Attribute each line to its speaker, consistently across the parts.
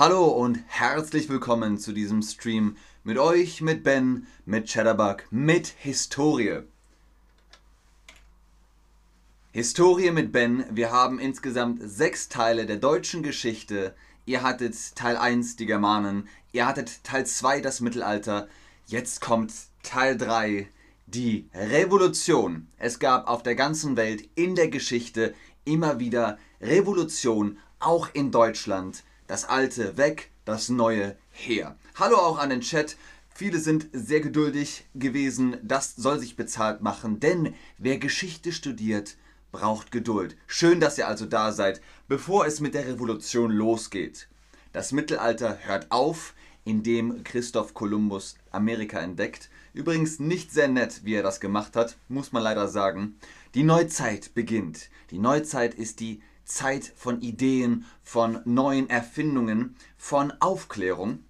Speaker 1: Hallo und herzlich willkommen zu diesem Stream mit euch, mit Ben, mit Cheddarbug, mit Historie. Historie mit Ben. Wir haben insgesamt sechs Teile der deutschen Geschichte. Ihr hattet Teil 1 die Germanen, ihr hattet Teil 2 das Mittelalter. Jetzt kommt Teil 3 die Revolution. Es gab auf der ganzen Welt in der Geschichte immer wieder Revolution, auch in Deutschland. Das Alte weg, das Neue her. Hallo auch an den Chat. Viele sind sehr geduldig gewesen. Das soll sich bezahlt machen, denn wer Geschichte studiert, braucht Geduld. Schön, dass ihr also da seid, bevor es mit der Revolution losgeht. Das Mittelalter hört auf, indem Christoph Kolumbus Amerika entdeckt. Übrigens nicht sehr nett, wie er das gemacht hat, muss man leider sagen. Die Neuzeit beginnt. Die Neuzeit ist die Zeit von Ideen, von neuen Erfindungen, von Aufklärung.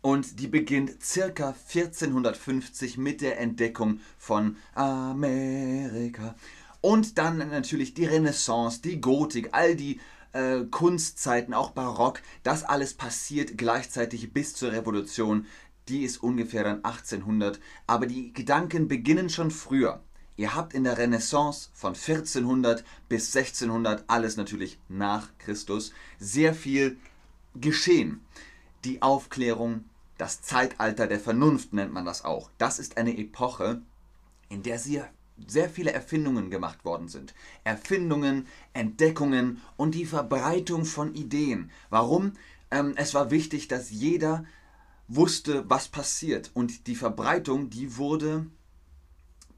Speaker 1: Und die beginnt circa 1450 mit der Entdeckung von Amerika. Und dann natürlich die Renaissance, die Gotik, all die äh, Kunstzeiten, auch Barock, das alles passiert gleichzeitig bis zur Revolution. Die ist ungefähr dann 1800, aber die Gedanken beginnen schon früher. Ihr habt in der Renaissance von 1400 bis 1600, alles natürlich nach Christus, sehr viel geschehen. Die Aufklärung, das Zeitalter der Vernunft nennt man das auch. Das ist eine Epoche, in der sehr sehr viele Erfindungen gemacht worden sind. Erfindungen, Entdeckungen und die Verbreitung von Ideen. Warum? Ähm, es war wichtig, dass jeder wusste, was passiert. Und die Verbreitung, die wurde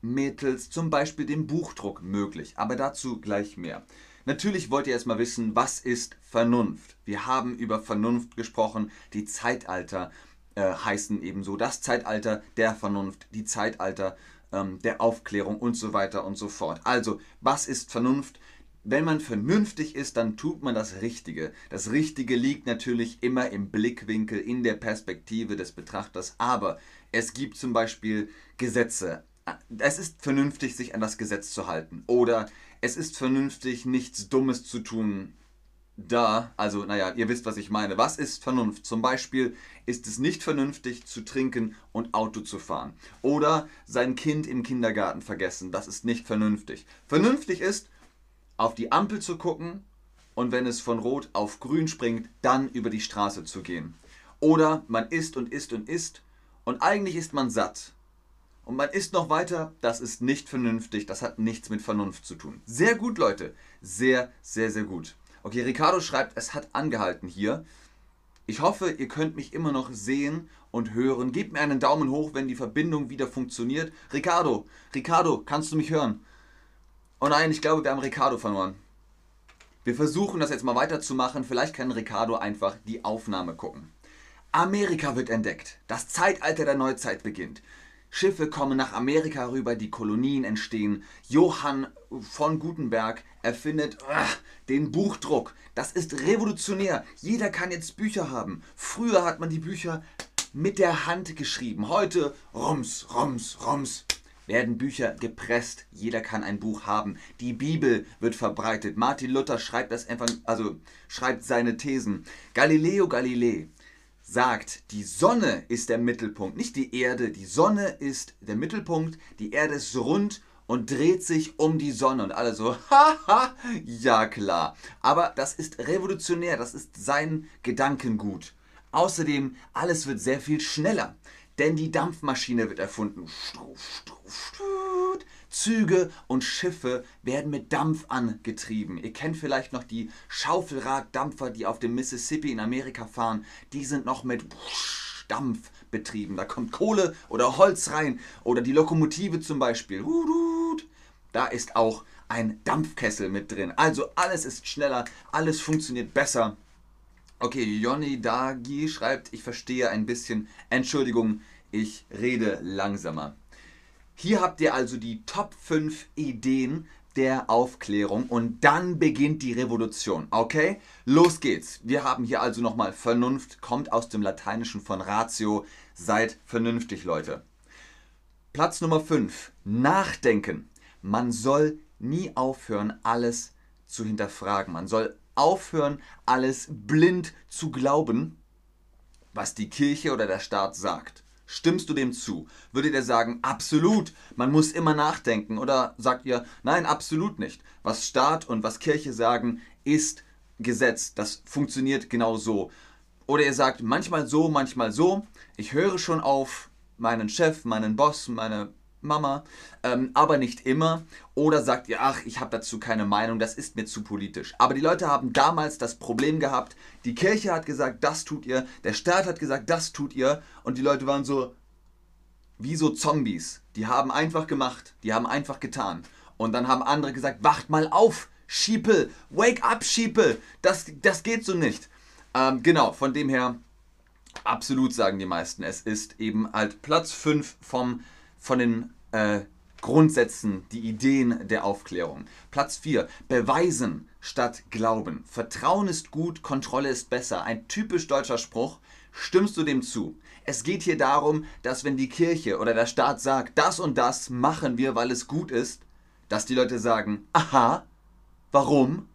Speaker 1: mittels zum Beispiel dem Buchdruck möglich. Aber dazu gleich mehr. Natürlich wollt ihr erstmal wissen, was ist Vernunft? Wir haben über Vernunft gesprochen, die Zeitalter äh, heißen ebenso das Zeitalter der Vernunft, die Zeitalter ähm, der Aufklärung und so weiter und so fort. Also, was ist Vernunft? Wenn man vernünftig ist, dann tut man das Richtige. Das Richtige liegt natürlich immer im Blickwinkel, in der Perspektive des Betrachters, aber es gibt zum Beispiel Gesetze. Es ist vernünftig, sich an das Gesetz zu halten. Oder es ist vernünftig, nichts Dummes zu tun, da, also naja, ihr wisst, was ich meine. Was ist Vernunft? Zum Beispiel ist es nicht vernünftig zu trinken und Auto zu fahren. Oder sein Kind im Kindergarten vergessen. Das ist nicht vernünftig. Vernünftig ist, auf die Ampel zu gucken und wenn es von Rot auf Grün springt, dann über die Straße zu gehen. Oder man isst und isst und isst und eigentlich ist man satt. Und man isst noch weiter, das ist nicht vernünftig, das hat nichts mit Vernunft zu tun. Sehr gut, Leute. Sehr, sehr, sehr gut. Okay, Ricardo schreibt, es hat angehalten hier. Ich hoffe, ihr könnt mich immer noch sehen und hören. Gebt mir einen Daumen hoch, wenn die Verbindung wieder funktioniert. Ricardo, Ricardo, kannst du mich hören? Oh nein, ich glaube, wir haben Ricardo verloren. Wir versuchen das jetzt mal weiterzumachen. Vielleicht kann Ricardo einfach die Aufnahme gucken. Amerika wird entdeckt. Das Zeitalter der Neuzeit beginnt. Schiffe kommen nach Amerika rüber, die Kolonien entstehen. Johann von Gutenberg erfindet uh, den Buchdruck. Das ist revolutionär. Jeder kann jetzt Bücher haben. Früher hat man die Bücher mit der Hand geschrieben. Heute rums, rums, rums werden Bücher gepresst. Jeder kann ein Buch haben. Die Bibel wird verbreitet. Martin Luther schreibt das einfach, also schreibt seine Thesen. Galileo Galilei sagt, die Sonne ist der Mittelpunkt, nicht die Erde. Die Sonne ist der Mittelpunkt, die Erde ist rund und dreht sich um die Sonne. Und alle so, haha, ja klar. Aber das ist revolutionär, das ist sein Gedankengut. Außerdem, alles wird sehr viel schneller, denn die Dampfmaschine wird erfunden. Züge und Schiffe werden mit Dampf angetrieben. Ihr kennt vielleicht noch die Schaufelraddampfer, die auf dem Mississippi in Amerika fahren. Die sind noch mit Dampf betrieben. Da kommt Kohle oder Holz rein oder die Lokomotive zum Beispiel. Da ist auch ein Dampfkessel mit drin. Also alles ist schneller, alles funktioniert besser. Okay, Jonny Dagi schreibt, ich verstehe ein bisschen. Entschuldigung, ich rede langsamer. Hier habt ihr also die Top 5 Ideen der Aufklärung und dann beginnt die Revolution. Okay? Los geht's. Wir haben hier also nochmal Vernunft, kommt aus dem Lateinischen von Ratio. Seid vernünftig, Leute. Platz Nummer 5. Nachdenken. Man soll nie aufhören, alles zu hinterfragen. Man soll aufhören, alles blind zu glauben, was die Kirche oder der Staat sagt. Stimmst du dem zu? Würdet ihr sagen, absolut, man muss immer nachdenken? Oder sagt ihr, nein, absolut nicht. Was Staat und was Kirche sagen, ist Gesetz. Das funktioniert genau so. Oder ihr sagt, manchmal so, manchmal so. Ich höre schon auf meinen Chef, meinen Boss, meine Mama, ähm, aber nicht immer. Oder sagt ihr, ach, ich habe dazu keine Meinung, das ist mir zu politisch. Aber die Leute haben damals das Problem gehabt, die Kirche hat gesagt, das tut ihr, der Staat hat gesagt, das tut ihr. Und die Leute waren so, wie so Zombies. Die haben einfach gemacht, die haben einfach getan. Und dann haben andere gesagt, wacht mal auf, Schiepel, wake up, Schiepel, das, das geht so nicht. Ähm, genau, von dem her, absolut sagen die meisten, es ist eben halt Platz 5 vom von den äh, Grundsätzen, die Ideen der Aufklärung. Platz 4. Beweisen statt Glauben. Vertrauen ist gut, Kontrolle ist besser. Ein typisch deutscher Spruch. Stimmst du dem zu? Es geht hier darum, dass wenn die Kirche oder der Staat sagt, das und das machen wir, weil es gut ist, dass die Leute sagen, aha, warum?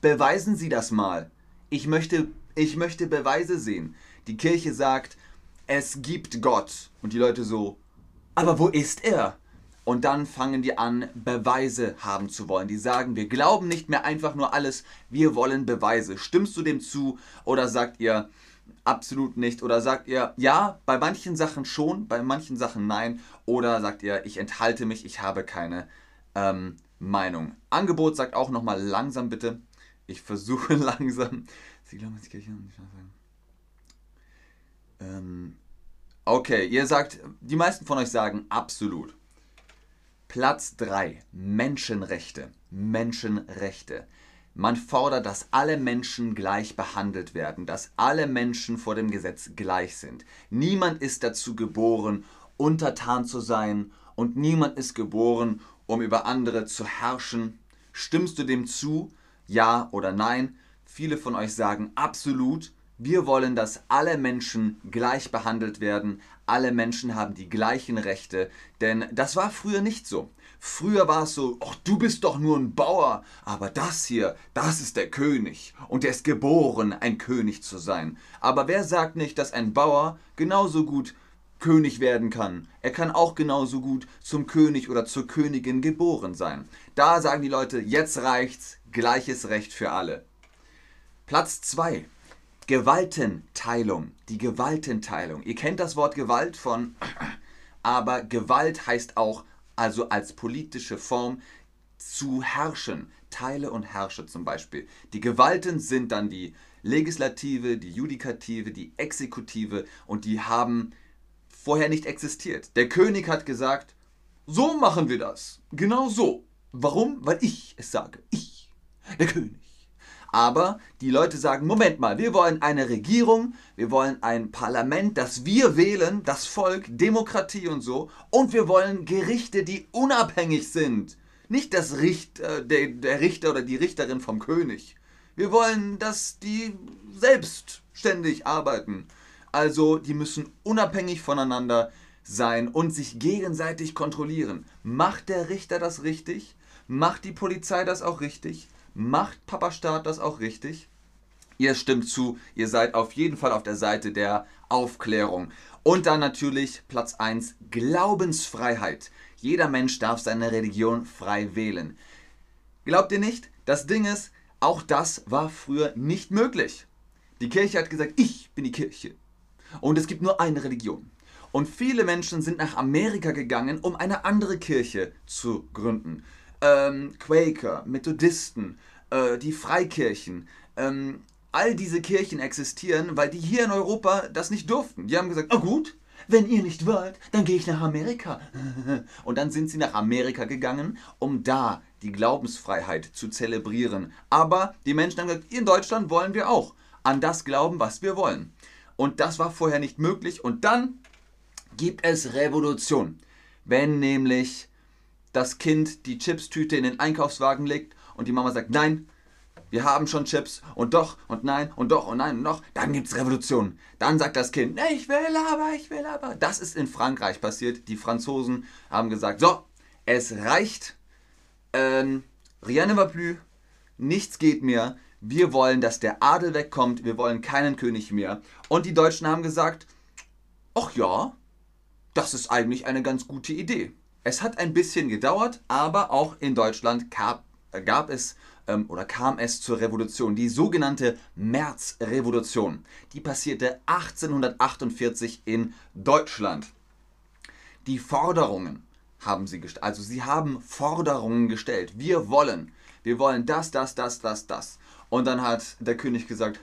Speaker 1: Beweisen Sie das mal. Ich möchte, ich möchte Beweise sehen. Die Kirche sagt, es gibt Gott. Und die Leute so, aber wo ist er? Und dann fangen die an, Beweise haben zu wollen. Die sagen, wir glauben nicht mehr einfach nur alles, wir wollen Beweise. Stimmst du dem zu oder sagt ihr absolut nicht? Oder sagt ihr, ja, bei manchen Sachen schon, bei manchen Sachen nein? Oder sagt ihr, ich enthalte mich, ich habe keine ähm, Meinung? Angebot sagt auch nochmal langsam bitte. Ich versuche langsam. Sie glauben, die Kirche nicht sagen. Ähm, Okay, ihr sagt, die meisten von euch sagen absolut. Platz 3, Menschenrechte. Menschenrechte. Man fordert, dass alle Menschen gleich behandelt werden, dass alle Menschen vor dem Gesetz gleich sind. Niemand ist dazu geboren, untertan zu sein und niemand ist geboren, um über andere zu herrschen. Stimmst du dem zu? Ja oder nein? Viele von euch sagen absolut. Wir wollen, dass alle Menschen gleich behandelt werden. Alle Menschen haben die gleichen Rechte. Denn das war früher nicht so. Früher war es so, ach, du bist doch nur ein Bauer, aber das hier, das ist der König und er ist geboren, ein König zu sein. Aber wer sagt nicht, dass ein Bauer genauso gut König werden kann? Er kann auch genauso gut zum König oder zur Königin geboren sein. Da sagen die Leute, jetzt reicht's, gleiches Recht für alle. Platz 2. Gewaltenteilung. Die Gewaltenteilung. Ihr kennt das Wort Gewalt von, aber Gewalt heißt auch, also als politische Form, zu herrschen. Teile und herrsche zum Beispiel. Die Gewalten sind dann die Legislative, die Judikative, die Exekutive und die haben vorher nicht existiert. Der König hat gesagt, so machen wir das. Genau so. Warum? Weil ich es sage. Ich, der König. Aber die Leute sagen, Moment mal, wir wollen eine Regierung, wir wollen ein Parlament, das wir wählen, das Volk, Demokratie und so. Und wir wollen Gerichte, die unabhängig sind. Nicht das Richter, äh, der, der Richter oder die Richterin vom König. Wir wollen, dass die selbstständig arbeiten. Also die müssen unabhängig voneinander sein und sich gegenseitig kontrollieren. Macht der Richter das richtig? Macht die Polizei das auch richtig? Macht Papa Staat das auch richtig? Ihr stimmt zu, ihr seid auf jeden Fall auf der Seite der Aufklärung. Und dann natürlich Platz 1, Glaubensfreiheit. Jeder Mensch darf seine Religion frei wählen. Glaubt ihr nicht? Das Ding ist, auch das war früher nicht möglich. Die Kirche hat gesagt, ich bin die Kirche. Und es gibt nur eine Religion. Und viele Menschen sind nach Amerika gegangen, um eine andere Kirche zu gründen ähm, Quaker, Methodisten, äh, die Freikirchen, ähm, all diese Kirchen existieren, weil die hier in Europa das nicht durften. Die haben gesagt, oh gut, wenn ihr nicht wollt, dann gehe ich nach Amerika. Und dann sind sie nach Amerika gegangen, um da die Glaubensfreiheit zu zelebrieren. Aber die Menschen haben gesagt, in Deutschland wollen wir auch an das glauben, was wir wollen. Und das war vorher nicht möglich. Und dann gibt es Revolution. Wenn nämlich das Kind die Chipstüte in den Einkaufswagen legt und die Mama sagt, nein, wir haben schon Chips und doch und nein und doch und nein und noch, dann gibt es Revolution. Dann sagt das Kind, ich will aber, ich will aber. Das ist in Frankreich passiert. Die Franzosen haben gesagt, so, es reicht, ähm, rien ne va plus, nichts geht mehr, Wir wollen, dass der Adel wegkommt. Wir wollen keinen König mehr. Und die Deutschen haben gesagt, ach ja, das ist eigentlich eine ganz gute Idee. Es hat ein bisschen gedauert, aber auch in Deutschland gab, gab es ähm, oder kam es zur Revolution, die sogenannte Märzrevolution. Die passierte 1848 in Deutschland. Die Forderungen haben sie gestellt, also sie haben Forderungen gestellt. Wir wollen, wir wollen das, das, das, das, das. Und dann hat der König gesagt,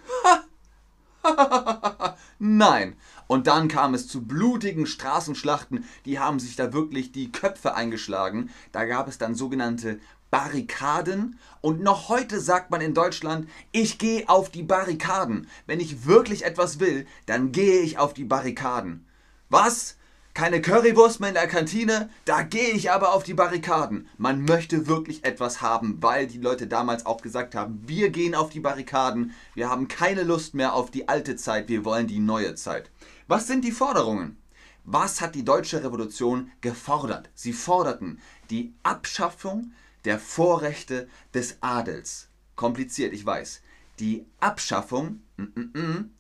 Speaker 1: nein. Und dann kam es zu blutigen Straßenschlachten, die haben sich da wirklich die Köpfe eingeschlagen. Da gab es dann sogenannte Barrikaden. Und noch heute sagt man in Deutschland, ich gehe auf die Barrikaden. Wenn ich wirklich etwas will, dann gehe ich auf die Barrikaden. Was? Keine Currywurst mehr in der Kantine? Da gehe ich aber auf die Barrikaden. Man möchte wirklich etwas haben, weil die Leute damals auch gesagt haben, wir gehen auf die Barrikaden, wir haben keine Lust mehr auf die alte Zeit, wir wollen die neue Zeit. Was sind die Forderungen? Was hat die deutsche Revolution gefordert? Sie forderten die Abschaffung der Vorrechte des Adels. Kompliziert, ich weiß. Die Abschaffung mm, mm, mm,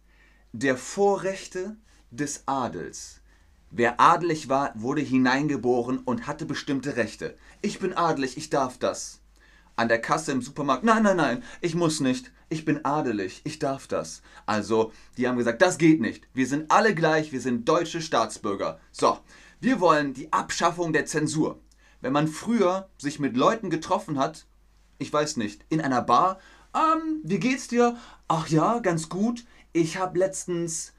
Speaker 1: der Vorrechte des Adels. Wer adelig war, wurde hineingeboren und hatte bestimmte Rechte. Ich bin adelig, ich darf das. An der Kasse im Supermarkt, nein, nein, nein, ich muss nicht. Ich bin adelig, ich darf das. Also, die haben gesagt, das geht nicht. Wir sind alle gleich, wir sind deutsche Staatsbürger. So, wir wollen die Abschaffung der Zensur wenn man früher sich mit Leuten getroffen hat, ich weiß nicht, in einer Bar, ähm, wie geht's dir? Ach ja, ganz gut. Ich habe letztens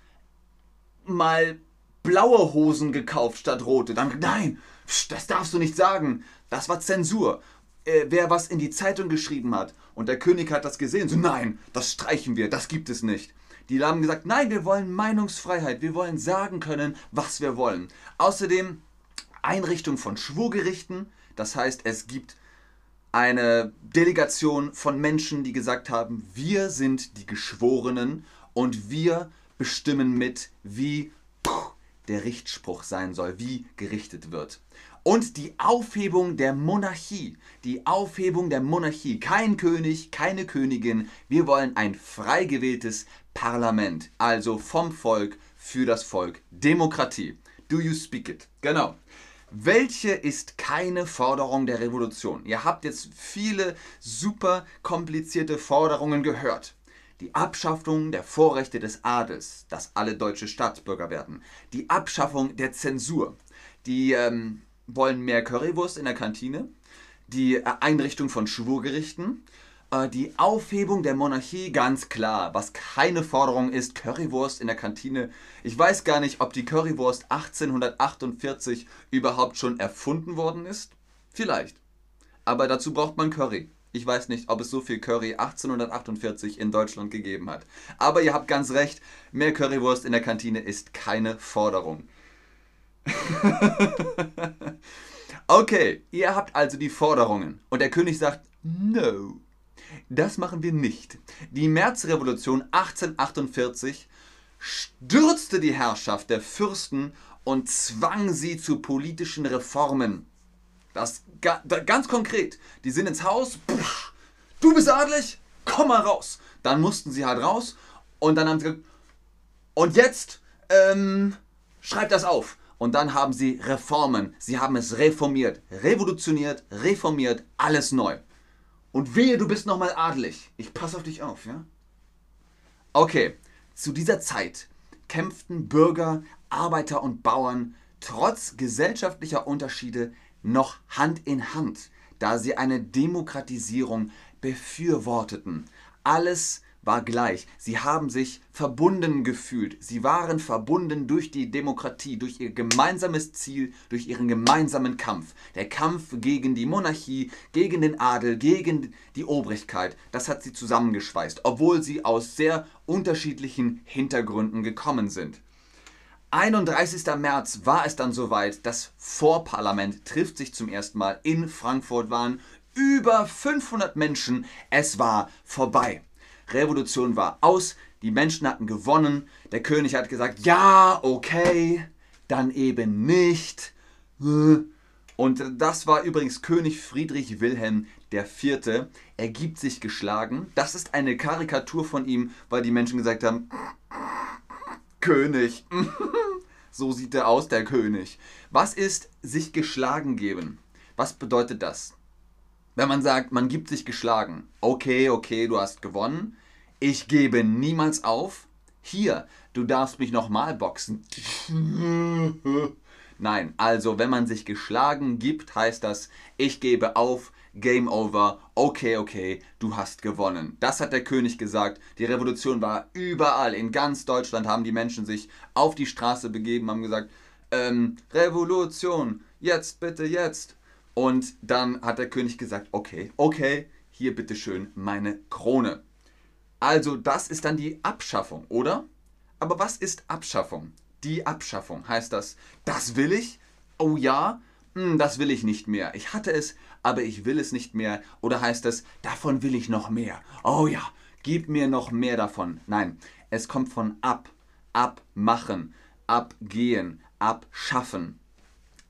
Speaker 1: mal blaue Hosen gekauft statt rote. Dann, nein, das darfst du nicht sagen. Das war Zensur. Äh, wer was in die Zeitung geschrieben hat und der König hat das gesehen, so nein, das streichen wir, das gibt es nicht. Die haben gesagt, nein, wir wollen Meinungsfreiheit, wir wollen sagen können, was wir wollen. Außerdem Einrichtung von Schwurgerichten. Das heißt, es gibt eine Delegation von Menschen, die gesagt haben, wir sind die Geschworenen und wir bestimmen mit, wie der Richtspruch sein soll, wie gerichtet wird. Und die Aufhebung der Monarchie. Die Aufhebung der Monarchie. Kein König, keine Königin. Wir wollen ein frei gewähltes Parlament. Also vom Volk für das Volk. Demokratie. Do you speak it? Genau. Welche ist keine Forderung der Revolution? Ihr habt jetzt viele super komplizierte Forderungen gehört. Die Abschaffung der Vorrechte des Adels, dass alle deutsche Staatsbürger werden. Die Abschaffung der Zensur. Die ähm, wollen mehr Currywurst in der Kantine. Die Einrichtung von Schwurgerichten. Äh, die Aufhebung der Monarchie, ganz klar. Was keine Forderung ist, Currywurst in der Kantine. Ich weiß gar nicht, ob die Currywurst 1848 überhaupt schon erfunden worden ist. Vielleicht. Aber dazu braucht man Curry. Ich weiß nicht, ob es so viel Curry 1848 in Deutschland gegeben hat. Aber ihr habt ganz recht, mehr Currywurst in der Kantine ist keine Forderung. okay, ihr habt also die Forderungen. Und der König sagt, no. Das machen wir nicht. Die Märzrevolution 1848 stürzte die Herrschaft der Fürsten und zwang sie zu politischen Reformen. Das ganz konkret. Die sind ins Haus. Du bist adelig? Komm mal raus. Dann mussten sie halt raus und dann haben sie gesagt, und jetzt ähm, schreibt das auf. Und dann haben sie Reformen. Sie haben es reformiert, revolutioniert, reformiert, alles neu. Und wehe, du bist nochmal adelig. Ich passe auf dich auf, ja? Okay, zu dieser Zeit kämpften Bürger, Arbeiter und Bauern trotz gesellschaftlicher Unterschiede noch Hand in Hand, da sie eine Demokratisierung befürworteten. Alles war gleich. Sie haben sich verbunden gefühlt. Sie waren verbunden durch die Demokratie, durch ihr gemeinsames Ziel, durch ihren gemeinsamen Kampf. Der Kampf gegen die Monarchie, gegen den Adel, gegen die Obrigkeit. Das hat sie zusammengeschweißt, obwohl sie aus sehr unterschiedlichen Hintergründen gekommen sind. 31. März war es dann soweit, das Vorparlament trifft sich zum ersten Mal in Frankfurt, waren über 500 Menschen, es war vorbei. Revolution war aus, die Menschen hatten gewonnen, der König hat gesagt, ja, okay, dann eben nicht. Und das war übrigens König Friedrich Wilhelm IV. Er gibt sich geschlagen. Das ist eine Karikatur von ihm, weil die Menschen gesagt haben, König. so sieht er aus, der König. Was ist sich geschlagen geben? Was bedeutet das? Wenn man sagt, man gibt sich geschlagen. Okay, okay, du hast gewonnen. Ich gebe niemals auf. Hier, du darfst mich nochmal boxen. Nein, also wenn man sich geschlagen gibt, heißt das, ich gebe auf, Game over, okay, okay, du hast gewonnen. Das hat der König gesagt. Die Revolution war überall. In ganz Deutschland haben die Menschen sich auf die Straße begeben, haben gesagt, ähm, Revolution, jetzt, bitte, jetzt. Und dann hat der König gesagt, okay, okay, hier bitteschön meine Krone. Also das ist dann die Abschaffung, oder? Aber was ist Abschaffung? Die Abschaffung heißt das, das will ich? Oh ja, hm, das will ich nicht mehr. Ich hatte es, aber ich will es nicht mehr. Oder heißt es, davon will ich noch mehr? Oh ja, gib mir noch mehr davon. Nein, es kommt von ab, abmachen, abgehen, abschaffen,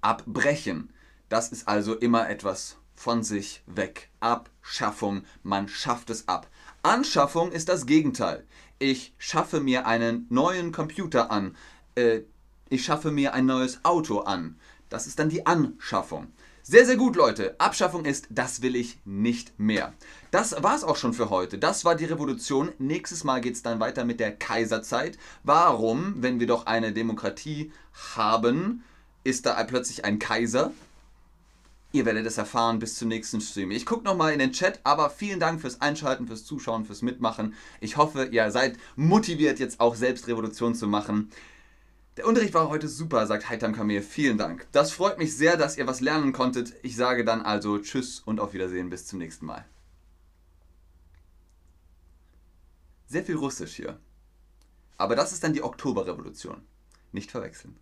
Speaker 1: abbrechen. Das ist also immer etwas von sich weg. Abschaffung, man schafft es ab. Anschaffung ist das Gegenteil. Ich schaffe mir einen neuen Computer an. Äh, ich schaffe mir ein neues Auto an. Das ist dann die Anschaffung. Sehr, sehr gut, Leute. Abschaffung ist, das will ich nicht mehr. Das war es auch schon für heute. Das war die Revolution. Nächstes Mal geht es dann weiter mit der Kaiserzeit. Warum, wenn wir doch eine Demokratie haben, ist da plötzlich ein Kaiser? Ihr werdet es erfahren bis zum nächsten Stream. Ich gucke nochmal in den Chat, aber vielen Dank fürs Einschalten, fürs Zuschauen, fürs Mitmachen. Ich hoffe, ihr seid motiviert, jetzt auch selbst Revolution zu machen. Der Unterricht war heute super, sagt Heitam Kamir. Vielen Dank. Das freut mich sehr, dass ihr was lernen konntet. Ich sage dann also Tschüss und auf Wiedersehen. Bis zum nächsten Mal. Sehr viel Russisch hier. Aber das ist dann die Oktoberrevolution. Nicht verwechseln.